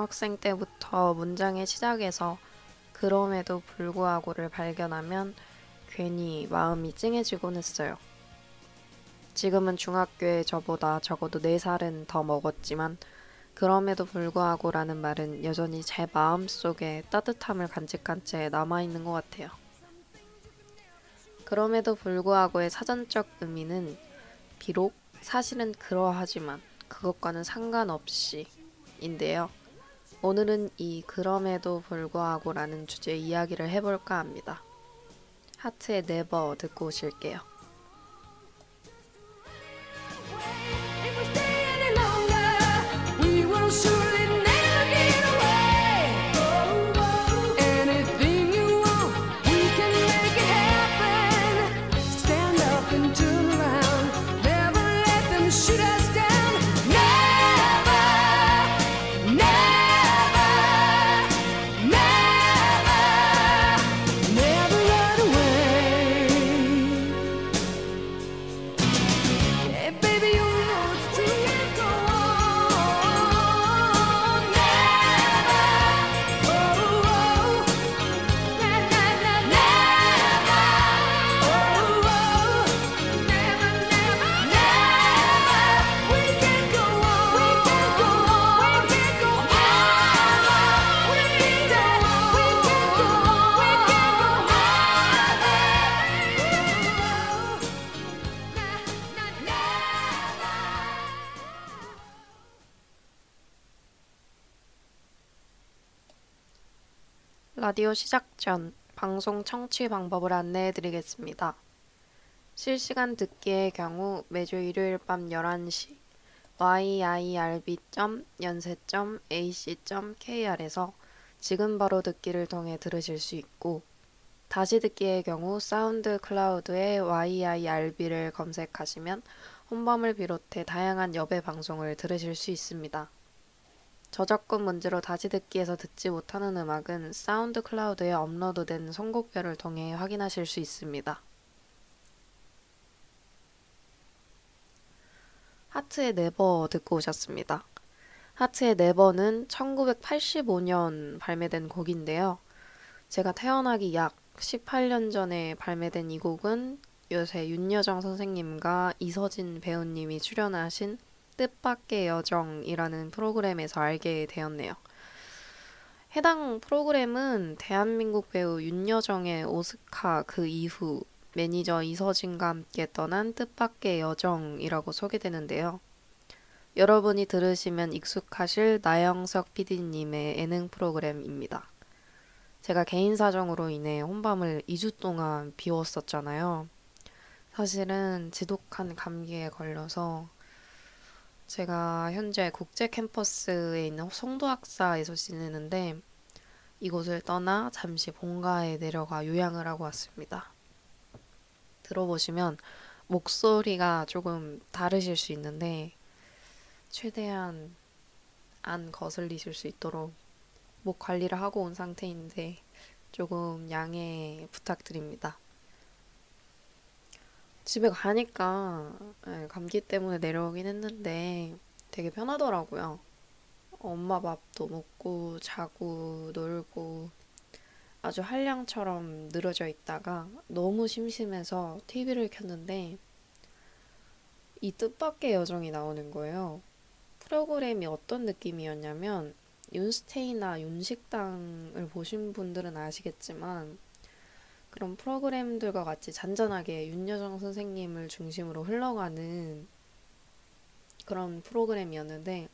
중학생 때부터 문장의 시작에서 그럼에도 불구하고를 발견하면 괜히 마음이 찡해지곤 했어요. 지금은 중학교에 저보다 적어도 4살은 더 먹었지만 그럼에도 불구하고라는 말은 여전히 제 마음 속에 따뜻함을 간직한 채 남아있는 것 같아요. 그럼에도 불구하고의 사전적 의미는 비록 사실은 그러하지만 그것과는 상관없이 인데요. 오늘은 이 그럼에도 불구하고 라는 주제 이야기를 해볼까 합니다. 하트의 네버 듣고 오실게요. 라디오 시작 전 방송 청취 방법을 안내해 드리겠습니다. 실시간 듣기의 경우 매주 일요일 밤 11시 yirb.연세.ac.kr에서 지금 바로 듣기를 통해 들으실 수 있고 다시 듣기의 경우 사운드 클라우드에 yirb를 검색하시면 혼밤을 비롯해 다양한 여배 방송을 들으실 수 있습니다. 저작권 문제로 다시 듣기에서 듣지 못하는 음악은 SoundCloud에 업로드된 선곡표를 통해 확인하실 수 있습니다. Heart의 Never 듣고 오셨습니다. Heart의 Never는 1985년 발매된 곡인데요. 제가 태어나기 약 18년 전에 발매된 이 곡은 요새 윤여정 선생님과 이서진 배우님이 출연하신 뜻밖의 여정이라는 프로그램에서 알게 되었네요. 해당 프로그램은 대한민국 배우 윤여정의 오스카 그 이후 매니저 이서진과 함께 떠난 뜻밖의 여정이라고 소개되는데요. 여러분이 들으시면 익숙하실 나영석 PD님의 예능 프로그램입니다. 제가 개인 사정으로 인해 혼밤을 2주 동안 비웠었잖아요. 사실은 지독한 감기에 걸려서 제가 현재 국제 캠퍼스에 있는 송도학사에서 지내는데 이곳을 떠나 잠시 본가에 내려가 요양을 하고 왔습니다. 들어보시면 목소리가 조금 다르실 수 있는데 최대한 안 거슬리실 수 있도록 목 관리를 하고 온 상태인데 조금 양해 부탁드립니다. 집에 가니까 예, 감기 때문에 내려오긴 했는데 되게 편하더라고요. 엄마 밥도 먹고 자고 놀고 아주 한량처럼 늘어져 있다가 너무 심심해서 TV를 켰는데 이 뜻밖의 여정이 나오는 거예요. 프로그램이 어떤 느낌이었냐면 윤스테이나 윤식당을 보신 분들은 아시겠지만 그런 프로그램들과 같이 잔잔하게 윤여정 선생님을 중심으로 흘러가는 그런 프로그램이었는데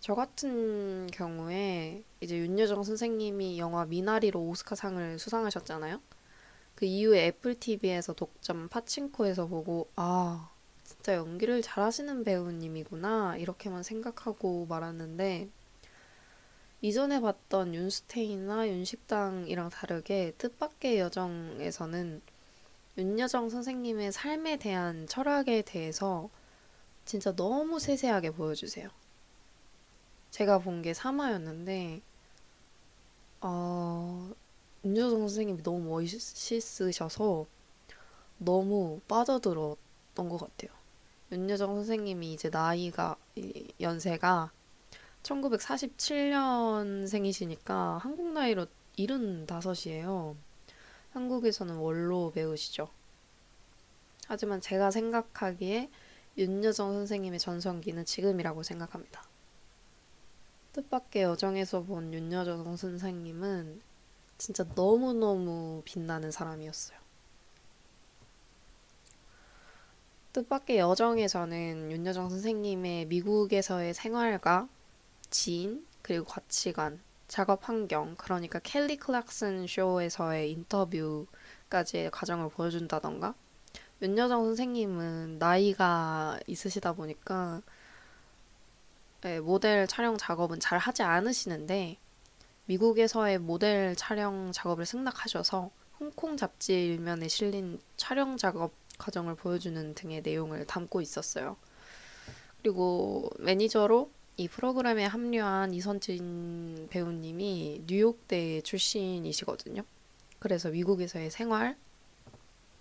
저 같은 경우에 이제 윤여정 선생님이 영화 미나리로 오스카상을 수상하셨잖아요. 그 이후에 애플 TV에서 독점 파친코에서 보고 아 진짜 연기를 잘하시는 배우님이구나 이렇게만 생각하고 말았는데 이전에 봤던 윤스테이나 윤식당이랑 다르게 뜻밖의 여정에서는 윤여정 선생님의 삶에 대한 철학에 대해서 진짜 너무 세세하게 보여주세요. 제가 본 게 3화였는데, 어, 윤여정 선생님이 너무 멋있으셔서 너무 빠져들었던 것 같아요. 윤여정 선생님이 이제 나이가, 이 연세가 1947년생이시니까 한국 나이로 75이에요. 한국에서는 원로 배우시죠. 하지만 제가 생각하기에 윤여정 선생님의 전성기는 지금이라고 생각합니다. 뜻밖의 여정에서 본 윤여정 선생님은 진짜 너무너무 빛나는 사람이었어요. 뜻밖의 여정에서는 윤여정 선생님의 미국에서의 생활과 지인, 그리고 가치관, 작업 환경, 그러니까 켈리 클락슨 쇼에서의 인터뷰까지의 과정을 보여준다던가, 윤여정 선생님은 나이가 있으시다 보니까 예, 모델 촬영 작업은 잘 하지 않으시는데 미국에서의 모델 촬영 작업을 승낙하셔서 홍콩 잡지 일면에 실린 촬영 작업 과정을 보여주는 등의 내용을 담고 있었어요. 그리고 매니저로 이 프로그램에 합류한 이선진 배우님이 뉴욕대 출신이시거든요. 그래서 미국에서의 생활,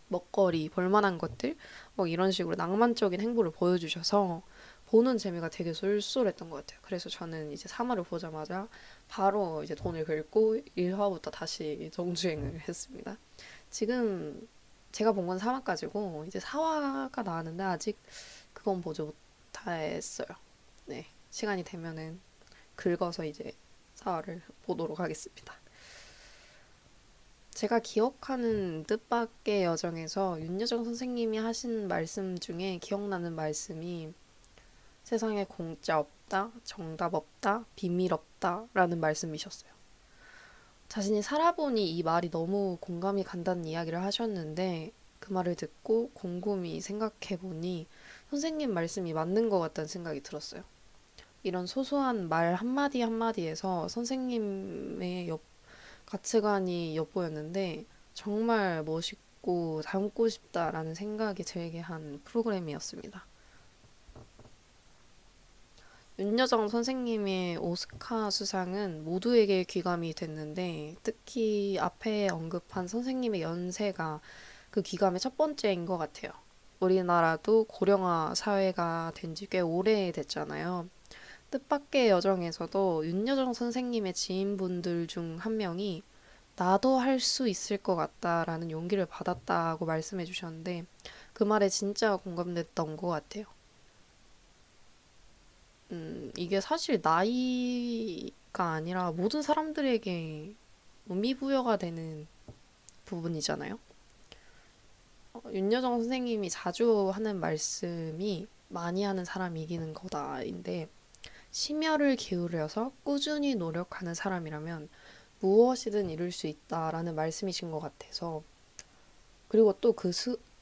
먹거리, 볼만한 것들, 뭐 이런 식으로 낭만적인 행보를 보여주셔서 보는 재미가 되게 쏠쏠했던 것 같아요. 그래서 저는 이제 3화를 보자마자 바로 이제 돈을 긁고 1화부터 다시 정주행을 했습니다. 지금 제가 본 건 3화까지고 이제 4화가 나왔는데 아직 그건 보지 못했어요. 네. 시간이 되면은 긁어서 이제 4화를 보도록 하겠습니다. 제가 기억하는 뜻밖의 여정에서 윤여정 선생님이 하신 말씀 중에 기억나는 말씀이 세상에 공짜 없다, 정답 없다, 비밀 없다 라는 말씀이셨어요. 자신이 살아보니 이 말이 너무 공감이 간다는 이야기를 하셨는데 그 말을 듣고 곰곰이 생각해보니 선생님 말씀이 맞는 것 같다는 생각이 들었어요. 이런 소소한 말 한마디 한마디에서 선생님의 옆, 가치관이 엿보였는데 정말 멋있고 닮고 싶다라는 생각이 들게 한 프로그램이었습니다. 윤여정 선생님의 오스카 수상은 모두에게 귀감이 됐는데 특히 앞에 언급한 선생님의 연세가 그 귀감의 첫 번째인 것 같아요. 우리나라도 고령화 사회가 된 지 꽤 오래 됐잖아요. 뜻밖의 여정에서도 윤여정 선생님의 지인분들 중 한 명이 나도 할 수 있을 것 같다라는 용기를 받았다고 말씀해 주셨는데 그 말에 진짜 공감됐던 것 같아요. 음, 이게 사실 나이가 아니라 모든 사람들에게 의미부여가 되는 부분이잖아요. 어, 윤여정 선생님이 자주 하는 말씀이 많이 하는 사람이 이기는 거다인데 심혈을 기울여서 꾸준히 노력하는 사람이라면 무엇이든 이룰 수 있다라는 말씀이신 것 같아서 그리고 또그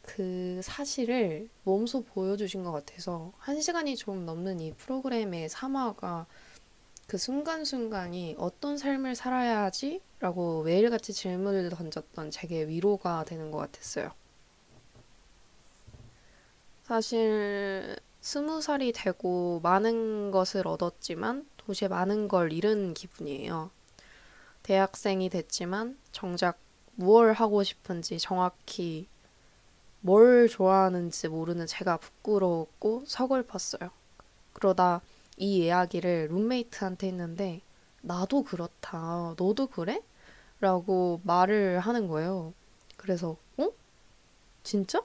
그 사실을 몸소 보여주신 것 같아서 한 시간이 좀 넘는 이 프로그램의 3화가 그 순간순간이 어떤 삶을 살아야 하지? 라고 매일같이 질문을 던졌던 제게 위로가 되는 것 같았어요. 사실 스무 살이 되고 많은 것을 얻었지만 도시에 많은 걸 잃은 기분이에요. 대학생이 됐지만 정작 무얼 하고 싶은지 정확히 뭘 좋아하는지 모르는 제가 부끄러웠고 서글펐어요. 그러다 이 이야기를 룸메이트한테 했는데 나도 그렇다. 너도 그래? 라고 말을 하는 거예요. 그래서 어? 진짜?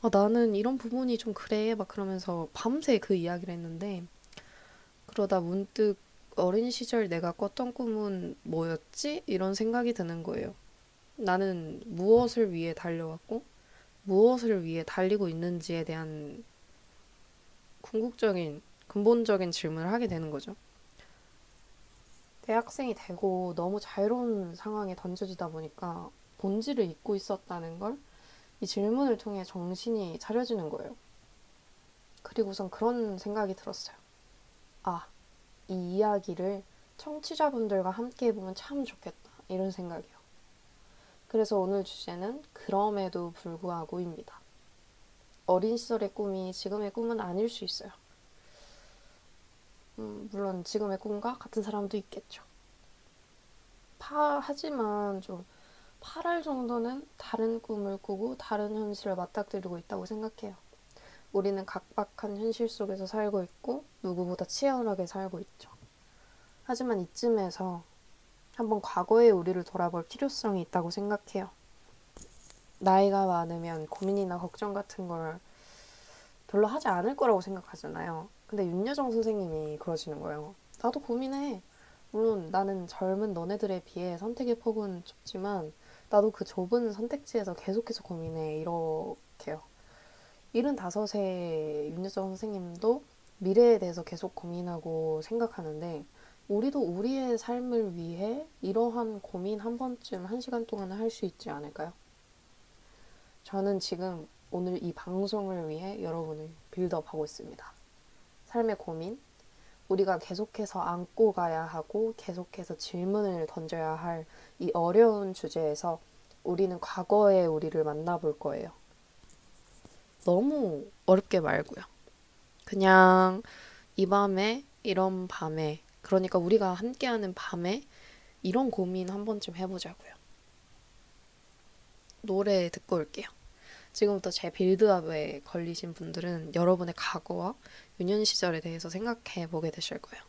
아, 나는 이런 부분이 좀 그래. 막 그러면서 밤새 그 이야기를 했는데 그러다 문득 어린 시절 내가 꿨던 꿈은 뭐였지? 이런 생각이 드는 거예요. 나는 무엇을 위해 달려왔고 무엇을 위해 달리고 있는지에 대한 궁극적인 근본적인 질문을 하게 되는 거죠. 대학생이 되고 너무 자유로운 상황에 던져지다 보니까 본질을 잊고 있었다는 걸 이 질문을 통해 정신이 차려지는 거예요. 그리고선 그런 생각이 들었어요. 아, 이 이야기를 청취자분들과 함께 해보면 참 좋겠다. 이런 생각이요. 그래서 오늘 주제는 그럼에도 불구하고입니다. 어린 시절의 꿈이 지금의 꿈은 아닐 수 있어요. 음, 물론 지금의 꿈과 같은 사람도 있겠죠. 파, 하지만 좀 8할 정도는 다른 꿈을 꾸고 다른 현실을 맞닥뜨리고 있다고 생각해요. 우리는 각박한 현실 속에서 살고 있고 누구보다 치열하게 살고 있죠. 하지만 이쯤에서 한번 과거의 우리를 돌아볼 필요성이 있다고 생각해요. 나이가 많으면 고민이나 걱정 같은 걸 별로 하지 않을 거라고 생각하잖아요. 근데 윤여정 선생님이 그러시는 거예요. 나도 고민해. 물론 나는 젊은 너네들에 비해 선택의 폭은 좁지만 나도 그 좁은 선택지에서 계속해서 고민해. 이렇게요. 75세 윤여정 선생님도 미래에 대해서 계속 고민하고 생각하는데 우리도 우리의 삶을 위해 이러한 고민 한 번쯤 한 시간 동안 할수 있지 않을까요? 저는 지금 오늘 이 방송을 위해 여러분을 빌드업하고 있습니다. 삶의 고민, 우리가 계속해서 안고 가야 하고 계속해서 질문을 던져야 할 이 어려운 주제에서 우리는 과거의 우리를 만나볼 거예요. 너무 어렵게 말고요. 그냥 이 밤에 이런 밤에 그러니까 우리가 함께하는 밤에 이런 고민 한 번쯤 해보자고요. 노래 듣고 올게요. 지금부터 제 빌드업에 걸리신 분들은 여러분의 과거와 유년 시절에 대해서 생각해 보게 되실 거예요.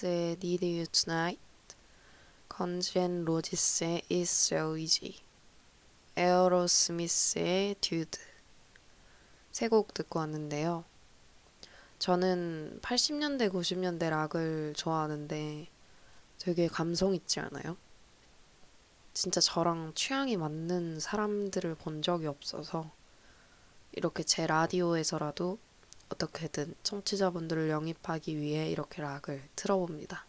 INXS의 Need You Tonight, Guns N' Roses의 It's So Easy, Aerosmith의 Dude 세 곡 듣고 왔는데요. 저는 80년대, 90년대 락을 좋아하는데 되게 감성 있지 않아요? 진짜 저랑 취향이 맞는 사람들을 본 적이 없어서 이렇게 제 라디오에서라도 어떻게든 청취자분들을 영입하기 위해 이렇게 락을 틀어봅니다.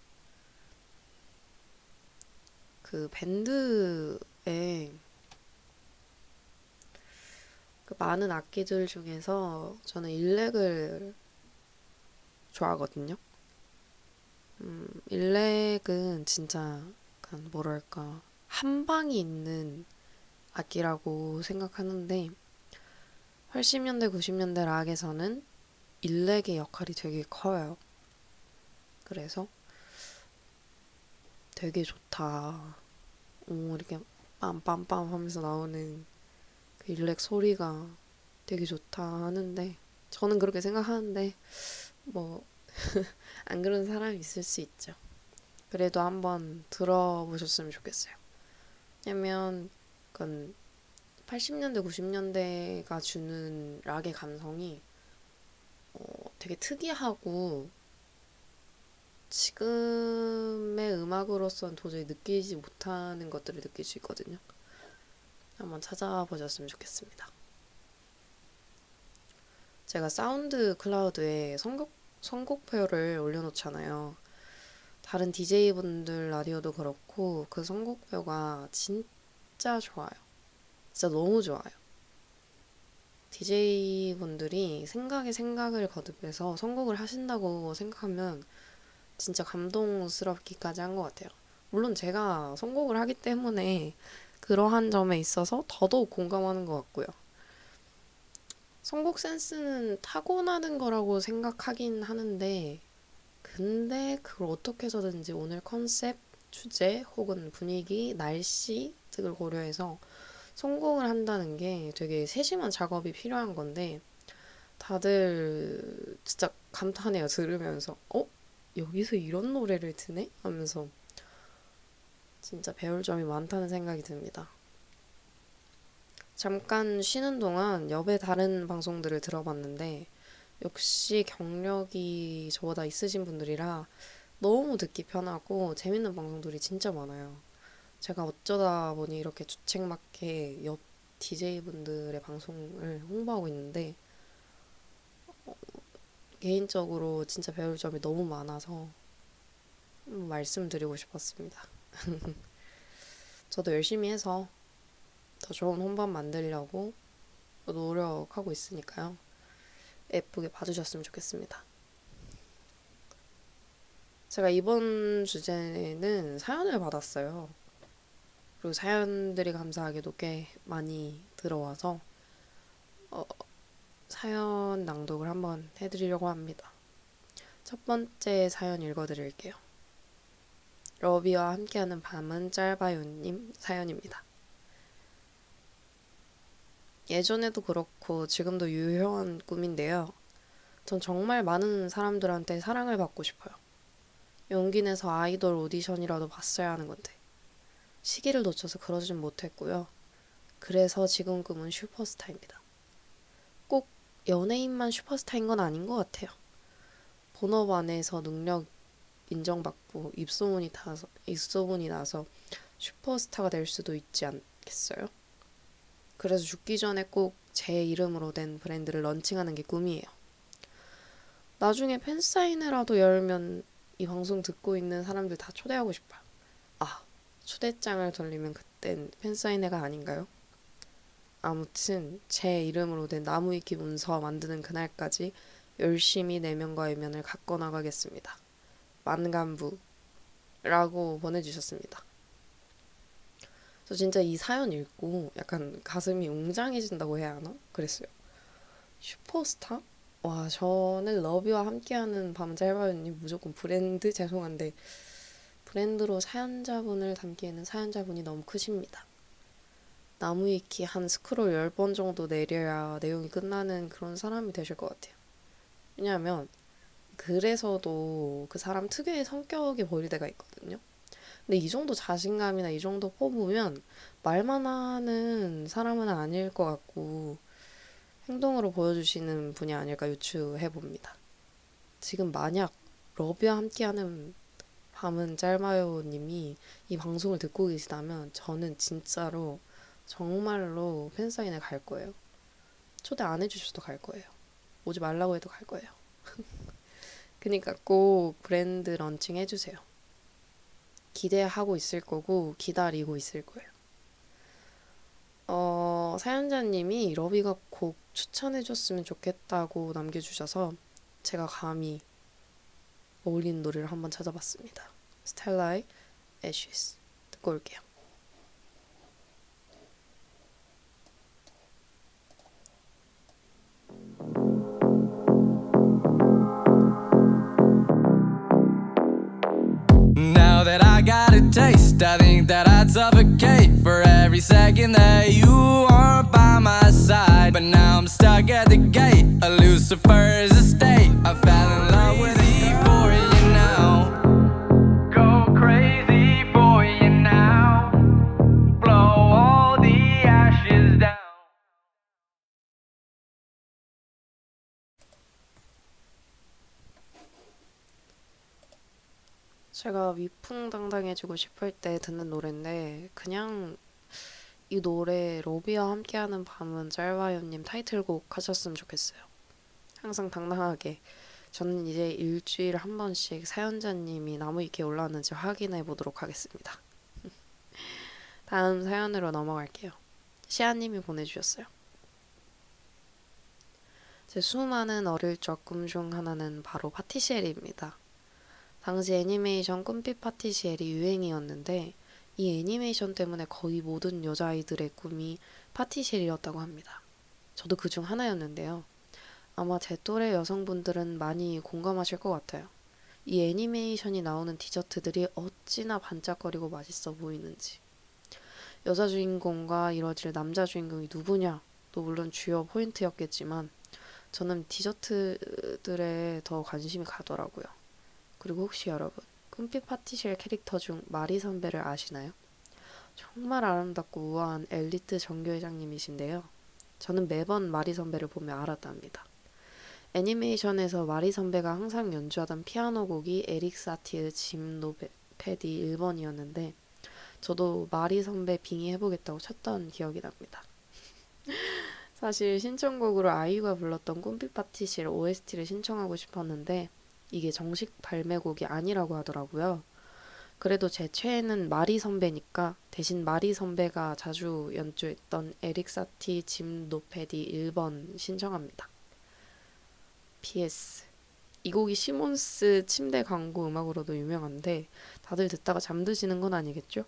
그 밴드에 그 많은 악기들 중에서 저는 일렉을 좋아하거든요. 음, 일렉은 진짜 약간 뭐랄까 한 방이 있는 악기라고 생각하는데 80년대, 90년대 락에서는 일렉의 역할이 되게 커요. 그래서 되게 좋다. 오, 이렇게 빰빰빰 하면서 나오는 그 일렉 소리가 되게 좋다 하는데 저는 그렇게 생각하는데 뭐 안 그런 사람이 있을 수 있죠. 그래도 한번 들어보셨으면 좋겠어요. 왜냐면 그건 80년대, 90년대가 주는 락의 감성이 어, 되게 특이하고 지금의 음악으로서는 도저히 느끼지 못하는 것들을 느낄 수 있거든요. 한번 찾아보셨으면 좋겠습니다. 제가 사운드 클라우드에 선곡, 선곡표를 올려놓잖아요. 다른 DJ분들 라디오도 그렇고 그 선곡표가 진짜 좋아요. 진짜 너무 좋아요. DJ분들이 생각에 생각을 거듭해서 선곡을 하신다고 생각하면 진짜 감동스럽기까지 한 것 같아요. 물론 제가 선곡을 하기 때문에 그러한 점에 있어서 더더욱 공감하는 것 같고요. 선곡 센스는 타고나는 거라고 생각하긴 하는데, 근데 그걸 어떻게 해서든지 오늘 컨셉, 주제, 혹은 분위기, 날씨 등을 고려해서 성공을 한다는 게 되게 세심한 작업이 필요한 건데, 다들 진짜 감탄해요. 들으면서. 어? 여기서 이런 노래를 듣네? 하면서 진짜 배울 점이 많다는 생각이 듭니다. 잠깐 쉬는 동안 옆에 다른 방송들을 들어봤는데 역시 경력이 저보다 있으신 분들이라 너무 듣기 편하고 재밌는 방송들이 진짜 많아요. 제가 어쩌다 보니 이렇게 주책맞게 옆 DJ분들의 방송을 홍보하고 있는데 어, 개인적으로 진짜 배울 점이 너무 많아서 말씀드리고 싶었습니다. 저도 열심히 해서 더 좋은 혼밥 만들려고 노력하고 있으니까요. 예쁘게 봐주셨으면 좋겠습니다. 제가 이번 주제는 사연을 받았어요. 그리고 사연들이 감사하게도 꽤 많이 들어와서 어, 사연 낭독을 한번 해드리려고 합니다. 첫 번째 사연 읽어드릴게요. 러비와 함께하는 밤은 짧아요님 사연입니다. 예전에도 그렇고 지금도 유효한 꿈인데요. 전 정말 많은 사람들한테 사랑을 받고 싶어요. 용기 내서 아이돌 오디션이라도 봤어야 하는 건데 시기를 놓쳐서 그러진 못했고요. 그래서 지금 꿈은 슈퍼스타입니다. 꼭 연예인만 슈퍼스타인 건 아닌 것 같아요. 본업 안에서 능력 인정받고 입소문이 타서 입소문이 나서 슈퍼스타가 될 수도 있지 않겠어요? 그래서 죽기 전에 꼭 제 이름으로 된 브랜드를 런칭하는 게 꿈이에요. 나중에 팬사인회라도 열면 이 방송 듣고 있는 사람들 다 초대하고 싶어요. 아, 초대장을 돌리면 그땐 팬사인회가 아닌가요? 아무튼 제 이름으로 된 나무위키 문서 만드는 그날까지 열심히 내면과 외면을 갖고 나가겠습니다. 만간부 라고 보내주셨습니다. 저 진짜 이 사연 읽고 약간 가슴이 웅장해진다고 해야 하나? 그랬어요. 슈퍼스타? 와, 저는 러비와 함께하는 밤은 짧아요님 무조건 브랜드 죄송한데 브랜드로 사연자분을 담기에는 사연자분이 너무 크십니다. 나무위키 한 스크롤 10번 정도 내려야 내용이 끝나는 그런 사람이 되실 것 같아요. 왜냐하면 그래서도 그 사람 특유의 성격이 보일 때가 있거든요. 근데 이 정도 자신감이나 이 정도 포부면 말만 하는 사람은 아닐 것 같고 행동으로 보여주시는 분이 아닐까 유추해 봅니다. 지금 만약 러비와 함께하는 밤은 짧아요 님이 이 방송을 듣고 계시다면 저는 진짜로 정말로 팬사인회 갈 거예요. 초대 안 해주셔도 갈 거예요. 오지 말라고 해도 갈 거예요. 그니까 꼭 브랜드 런칭 해주세요. 기대하고 있을 거고 기다리고 있을 거예요. 어, 사연자님이 러비가 곡 추천해줬으면 좋겠다고 남겨주셔서 제가 감히 어울리는 노래를 한번 찾아봤습니다. 스텔라의 Ashes 듣고 올게요. Now that I got a taste, I think that I'd suffocate for every second that you weren't by my side. But now I'm stuck at the gate, a Lucifer is 제가 위풍당당해지고 싶을 때 듣는 노래인데 그냥 이 노래 로비와 함께하는 밤은 짧아요님 타이틀곡 하셨으면 좋겠어요. 항상 당당하게 저는 이제 일주일에 한 번씩 사연자님이 나무 위키에 올라왔는지 확인해 보도록 하겠습니다. 다음 사연으로 넘어갈게요. 시아님이 보내주셨어요. 제 수많은 어릴 적 꿈 중 하나는 바로 파티시엘입니다. 당시 애니메이션 꿈빛 파티시엘이 유행이었는데 이 애니메이션 때문에 거의 모든 여자아이들의 꿈이 파티시엘이었다고 합니다. 저도 그 중 하나였는데요. 아마 제 또래 여성분들은 많이 공감하실 것 같아요. 이 애니메이션이 나오는 디저트들이 어찌나 반짝거리고 맛있어 보이는지. 여자 주인공과 이뤄질 남자 주인공이 누구냐? 도 물론 주요 포인트였겠지만 저는 디저트들에 더 관심이 가더라고요. 그리고 혹시 여러분 꿈빛 파티시엘 캐릭터 중 마리 선배를 아시나요? 정말 아름답고 우아한 엘리트 전교회장님이신데요. 저는 매번 마리 선배를 보며 앓았답니다. 애니메이션에서 마리 선배가 항상 연주하던 피아노 곡이 에릭 사티의 짐노페디 1번이었는데 저도 마리 선배 빙의 해보겠다고 쳤던 기억이 납니다. 사실 신청곡으로 아이유가 불렀던 꿈빛 파티시엘 OST를 신청하고 싶었는데 이게 정식 발매곡이 아니라고 하더라고요. 그래도 제 최애는 마리 선배니까 대신 마리 선배가 자주 연주했던 에릭 사티 짐노페디 1번 신청합니다. PS 이 곡이 시몬스 침대 광고 음악으로도 유명한데 다들 듣다가 잠드시는 건 아니겠죠?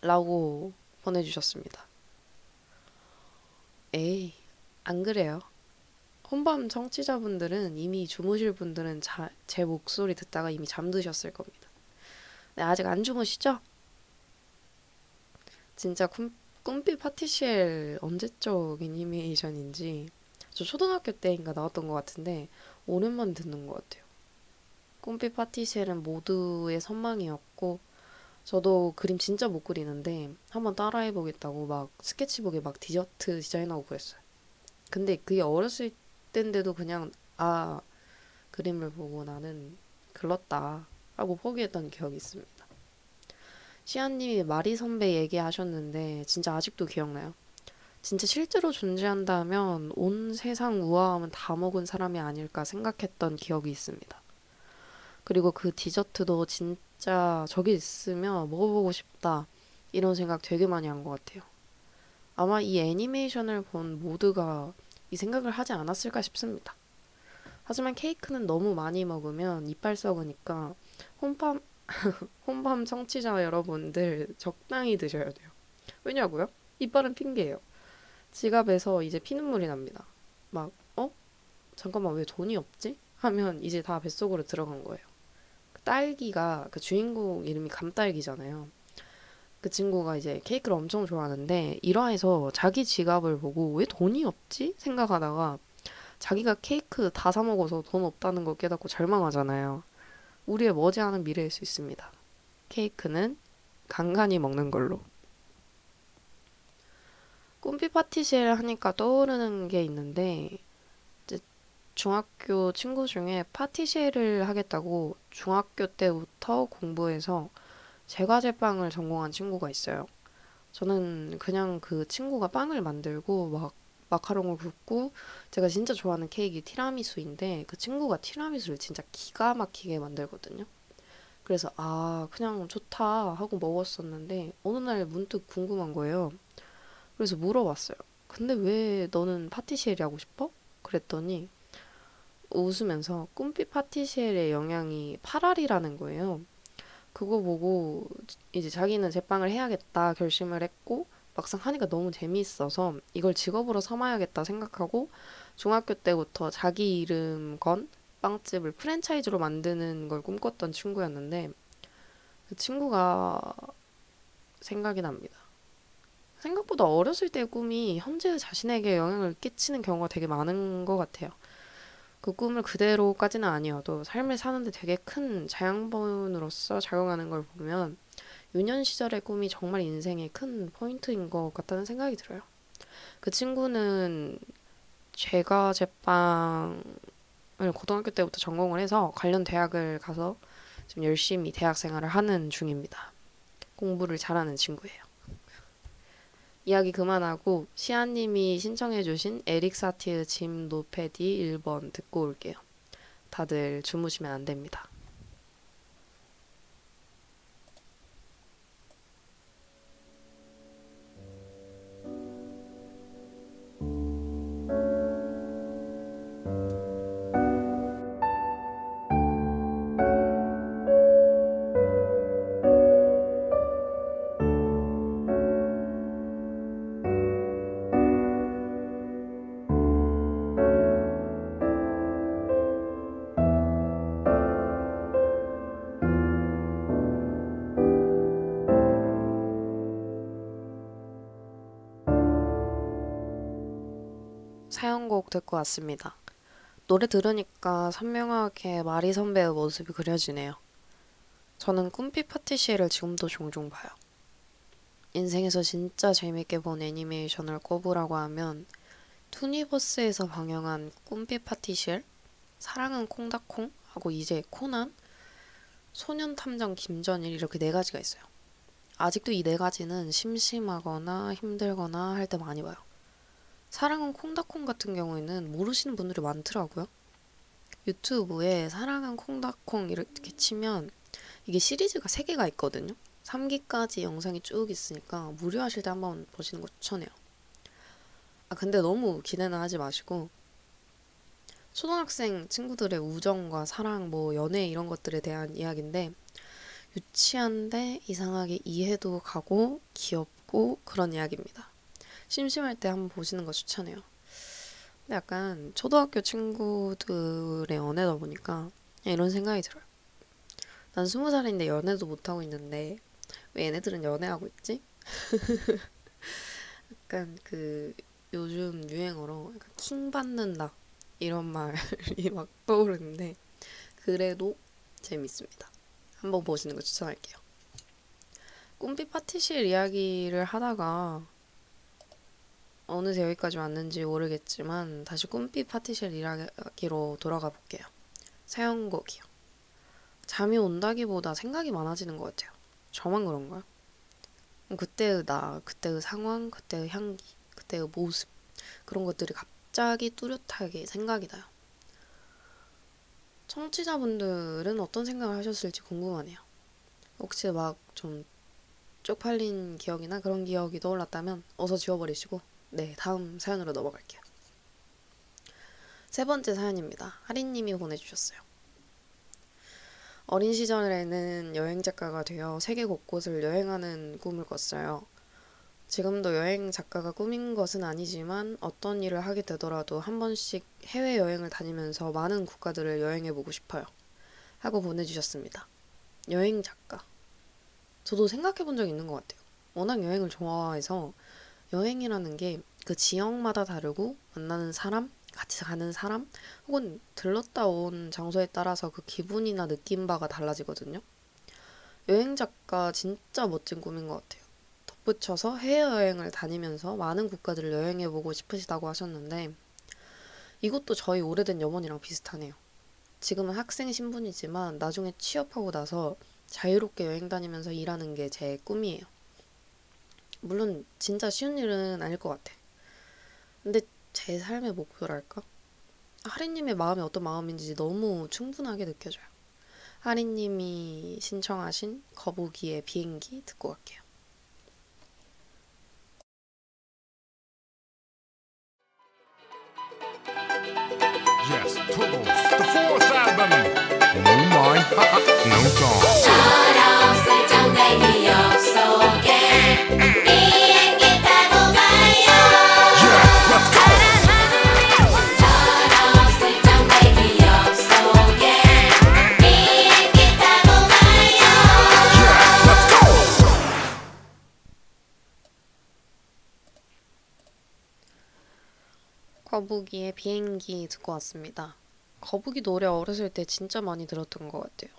라고 보내주셨습니다. 에이, 안 그래요. 혼밤 청취자분들은 이미 주무실 분들은 자, 제 목소리 듣다가 이미 잠드셨을 겁니다. 네, 아직 안 주무시죠? 진짜 꿈, 꿈빛 파티시엘 언제적 애니메이션인지 저 초등학교 때인가 나왔던 것 같은데 오랜만에 듣는 것 같아요. 꿈빛 파티시엘은 모두의 선망이었고 저도 그림 진짜 못 그리는데 한번 따라해보겠다고 막 스케치북에 막 디저트 디자인하고 그랬어요. 근데 그게 어렸을 때인데도 그냥 아 그림을 보고 나는 글렀다 하고 포기했던 기억이 있습니다. 시아님이 마리 선배 얘기하셨는데 진짜 아직도 기억나요. 진짜 실제로 존재한다면 온 세상 우아함은 다 먹은 사람이 아닐까 생각했던 기억이 있습니다. 그리고 그 디저트도 진짜 저기 있으면 먹어보고 싶다 이런 생각 되게 많이 한 것 같아요. 아마 이 애니메이션을 본 모두가 이 생각을 하지 않았을까 싶습니다. 하지만 케이크는 너무 많이 먹으면 이빨 썩으니까 홈팜 홈팜 청취자 여러분들 적당히 드셔야 돼요. 왜냐고요? 이빨은 핑계예요. 지갑에서 이제 피눈물이 납니다. 막 어? 잠깐만 왜 돈이 없지? 하면 이제 다 뱃속으로 들어간 거예요. 그 딸기가 그 주인공 이름이 감딸기잖아요. 그 친구가 이제 케이크를 엄청 좋아하는데 일화에서 자기 지갑을 보고 왜 돈이 없지? 생각하다가 자기가 케이크 다 사 먹어서 돈 없다는 걸 깨닫고 절망하잖아요. 우리의 머지않은 미래일 수 있습니다. 케이크는 간간히 먹는 걸로. 꿈빛 파티시엘 하니까 떠오르는 게 있는데 중학교 친구 중에 파티시엘을 하겠다고 중학교 때부터 공부해서 제과제빵을 전공한 친구가 있어요. 저는 그냥 그 친구가 빵을 만들고 막 마카롱을 굽고 제가 진짜 좋아하는 케이크 티라미수인데 그 친구가 티라미수를 진짜 기가 막히게 만들거든요. 그래서 아 그냥 좋다 하고 먹었었는데 어느 날 문득 궁금한 거예요. 그래서 물어봤어요. 근데 왜 너는 파티시엘이 하고 싶어? 그랬더니 웃으면서 꿈빛 파티시엘의 영향이 8알이라는 거예요. 그거 보고 이제 자기는 제빵을 해야겠다 결심을 했고 막상 하니까 너무 재미있어서 이걸 직업으로 삼아야겠다 생각하고 중학교 때부터 자기 이름 건 빵집을 프랜차이즈로 만드는 걸 꿈꿨던 친구였는데 그 친구가 생각이 납니다. 생각보다 어렸을 때의 꿈이 현재 자신에게 영향을 끼치는 경우가 되게 많은 것 같아요. 그 꿈을 그대로까지는 아니어도 삶을 사는데 되게 큰 자양분으로서 작용하는 걸 보면 유년 시절의 꿈이 정말 인생의 큰 포인트인 것 같다는 생각이 들어요. 그 친구는 제가 제빵을 고등학교 때부터 전공을 해서 관련 대학을 가서 지금 열심히 대학 생활을 하는 중입니다. 공부를 잘하는 친구예요. 이야기 그만하고 시아님이 신청해주신 에릭 사티의 짐 노페디 1번 듣고 올게요. 다들 주무시면 안 됩니다. 곡 듣고 왔습니다. 노래 들으니까 선명하게 마리 선배의 모습이 그려지네요. 저는 꿈빛 파티시를 지금도 종종 봐요. 인생에서 진짜 재밌게 본 애니메이션을 꼽으라고 하면 투니버스에서 방영한 꿈빛 파티실, 사랑은 콩닥콩 하고 이제 코난, 소년 탐정 김전일 이렇게 네 가지가 있어요. 아직도 이 네 가지는 심심하거나 힘들거나 할 때 많이 봐요. 사랑은 콩닥콩 같은 경우에는 모르시는 분들이 많더라고요. 유튜브에 사랑은 콩닥콩 이렇게 치면 이게 시리즈가 3개가 있거든요. 3기까지 영상이 쭉 있으니까 무료하실 때 한번 보시는 거 추천해요. 아 근데 너무 기대는 하지 마시고 초등학생 친구들의 우정과 사랑, 뭐 연애 이런 것들에 대한 이야기인데 유치한데 이상하게 이해도 가고 귀엽고 그런 이야기입니다. 심심할 때 한번 보시는 거 추천해요. 근데 약간 초등학교 친구들의 연애다 보니까 이런 생각이 들어요. 난 스무 살인데 연애도 못하고 있는데 왜 얘네들은 연애하고 있지? 약간 그 요즘 유행어로 킹 받는다 이런 말이 막 떠오르는데 그래도 재밌습니다. 한번 보시는 거 추천할게요. 꿈빛 파티실 이야기를 하다가 어느새 여기까지 왔는지 모르겠지만 다시 꿈빛 파티실 이야기로 돌아가 볼게요. 사연곡이요. 잠이 온다기보다 생각이 많아지는 것 같아요. 저만 그런가요? 그때의 나, 그때의 상황, 그때의 향기, 그때의 모습 그런 것들이 갑자기 뚜렷하게 생각이 나요. 청취자분들은 어떤 생각을 하셨을지 궁금하네요. 혹시 막 좀 쪽팔린 기억이나 그런 기억이 떠올랐다면 어서 지워버리시고 네, 다음 사연으로 넘어갈게요. 세 번째 사연입니다. 하리님이 보내주셨어요. 어린 시절에는 여행 작가가 되어 세계 곳곳을 여행하는 꿈을 꿨어요. 지금도 여행 작가가 꿈인 것은 아니지만 어떤 일을 하게 되더라도 한 번씩 해외 여행을 다니면서 많은 국가들을 여행해 보고 싶어요. 하고 보내주셨습니다. 여행 작가. 저도 생각해 본 적이 있는 것 같아요. 워낙 여행을 좋아해서 여행이라는 게 그 지역마다 다르고 만나는 사람, 같이 가는 사람, 혹은 들렀다 온 장소에 따라서 그 기분이나 느낌 바가 달라지거든요. 여행 작가 진짜 멋진 꿈인 것 같아요. 덧붙여서 해외여행을 다니면서 많은 국가들을 여행해보고 싶으시다고 하셨는데 이것도 저희 오래된 염원이랑 비슷하네요. 지금은 학생 신분이지만 나중에 취업하고 나서 자유롭게 여행 다니면서 일하는 게 제 꿈이에요. 물론 진짜 쉬운 일은 아닐 것 같아. 근데 제 삶의 목표랄까? 하리님의 마음이 어떤 마음인지 너무 충분하게 느껴져요. 하리님이 신청하신 거북이의 비행기 듣고 갈게요. Yes, Toodles. The fourth album. No mind, no song. 거북이의 비행기 듣고 왔습니다. 거북이 노래 어렸을 때 진짜 많이 들었던 것 같아요.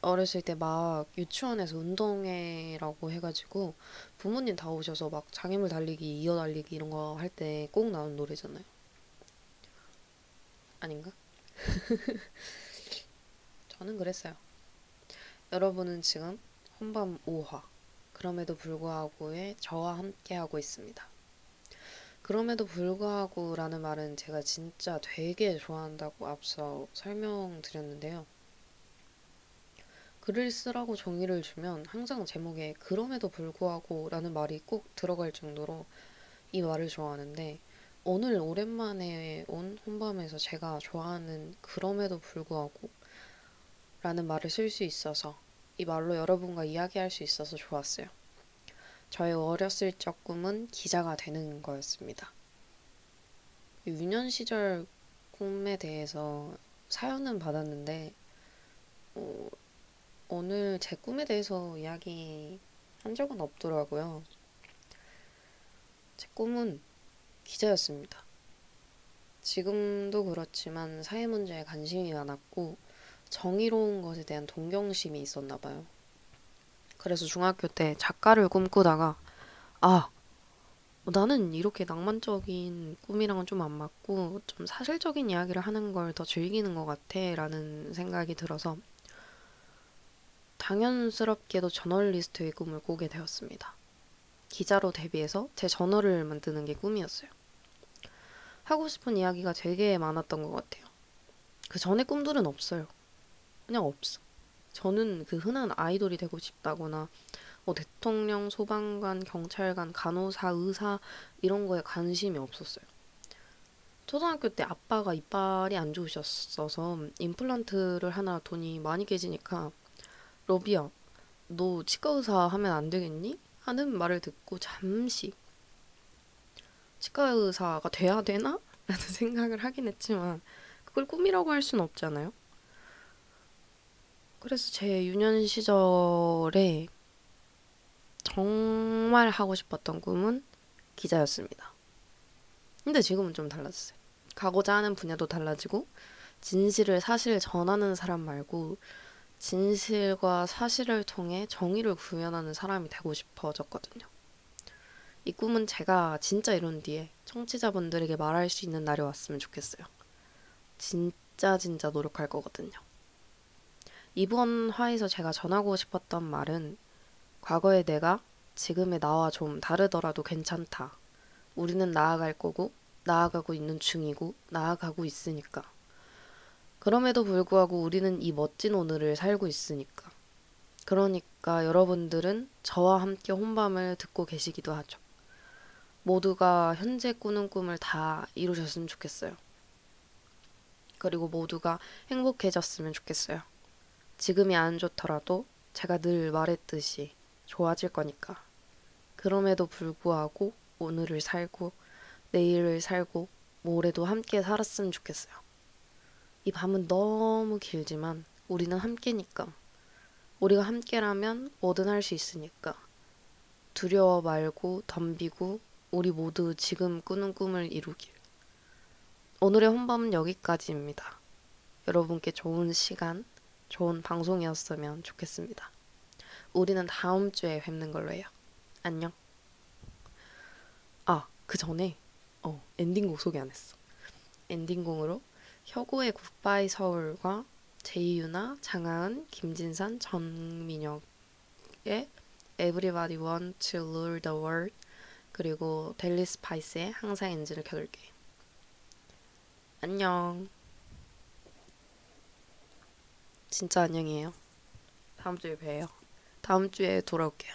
어렸을 때 막 유치원에서 운동회라고 해가지고 부모님 다 오셔서 막 장애물 달리기, 이어 달리기 이런 거 할 때 꼭 나오는 노래잖아요. 아닌가? 저는 그랬어요. 여러분은 지금 혼밤 5화 그럼에도 불구하고의 저와 함께 하고 있습니다. 그럼에도 불구하고 라는 말은 제가 진짜 되게 좋아한다고 앞서 설명드렸는데요. 글을 쓰라고 종이를 주면 항상 제목에 그럼에도 불구하고 라는 말이 꼭 들어갈 정도로 이 말을 좋아하는데 오늘 오랜만에 온 혼밤에서 제가 좋아하는 그럼에도 불구하고 라는 말을 쓸 수 있어서 이 말로 여러분과 이야기할 수 있어서 좋았어요. 저의 어렸을 적 꿈은 기자가 되는 거였습니다. 유년 시절 꿈에 대해서 사연은 받았는데 어, 오늘 제 꿈에 대해서 이야기 한 적은 없더라고요. 제 꿈은 기자였습니다. 지금도 그렇지만 사회 문제에 관심이 많았고 정의로운 것에 대한 동경심이 있었나 봐요. 그래서 중학교 때 작가를 꿈꾸다가 아 나는 이렇게 낭만적인 꿈이랑은 좀 안 맞고 좀 사실적인 이야기를 하는 걸 더 즐기는 것 같아 라는 생각이 들어서 당연스럽게도 저널리스트의 꿈을 꾸게 되었습니다. 기자로 데뷔해서 제 저널을 만드는 게 꿈이었어요. 하고 싶은 이야기가 되게 많았던 것 같아요. 그 전에 꿈들은 없어요. 그냥 없어. 저는 그 흔한 아이돌이 되고 싶다거나 뭐 대통령, 소방관, 경찰관, 간호사, 의사 이런 거에 관심이 없었어요. 초등학교 때 아빠가 이빨이 안 좋으셨어서 임플란트를 하나 돈이 많이 깨지니까 러비야, 너 치과 의사 하면 안 되겠니? 하는 말을 듣고 잠시 치과 의사가 돼야 되나? 라는 생각을 하긴 했지만 그걸 꿈이라고 할 수는 없잖아요. 그래서 제 유년 시절에 정말 하고 싶었던 꿈은 기자였습니다. 근데 지금은 좀 달라졌어요. 가고자 하는 분야도 달라지고 진실을 사실 전하는 사람 말고 진실과 사실을 통해 정의를 구현하는 사람이 되고 싶어졌거든요. 이 꿈은 제가 진짜 이룬 뒤에 청취자분들에게 말할 수 있는 날이 왔으면 좋겠어요. 진짜 진짜 노력할 거거든요. 이번 화에서 제가 전하고 싶었던 말은 과거의 내가 지금의 나와 좀 다르더라도 괜찮다. 우리는 나아갈 거고, 나아가고 있는 중이고, 나아가고 있으니까. 그럼에도 불구하고 우리는 이 멋진 오늘을 살고 있으니까. 그러니까 여러분들은 저와 함께 혼밤을 듣고 계시기도 하죠. 모두가 현재 꾸는 꿈을 다 이루셨으면 좋겠어요. 그리고 모두가 행복해졌으면 좋겠어요. 지금이 안 좋더라도 제가 늘 말했듯이 좋아질 거니까. 그럼에도 불구하고 오늘을 살고 내일을 살고 모레도 함께 살았으면 좋겠어요. 이 밤은 너무 길지만 우리는 함께니까. 우리가 함께라면 뭐든 할 수 있으니까. 두려워 말고 덤비고 우리 모두 지금 꾸는 꿈을 이루길. 오늘의 혼밤은 여기까지입니다. 여러분께 좋은 시간, 좋은 방송이었으면 좋겠습니다. 우리는 다음 주에 뵙는 걸로 해요. 안녕. 아, 그 전에 어, 엔딩곡 소개 안 했어. 엔딩곡으로 혁오의 굿바이 서울과 제이유나 장하은, 김진산, 전민혁의 Everybody Want to Rule the World 그리고 델리 스파이스의 항상 엔진을 켜둘게. 안녕. 진짜 안녕이에요. 다음 주에 봬요. 다음 주에 돌아올게요.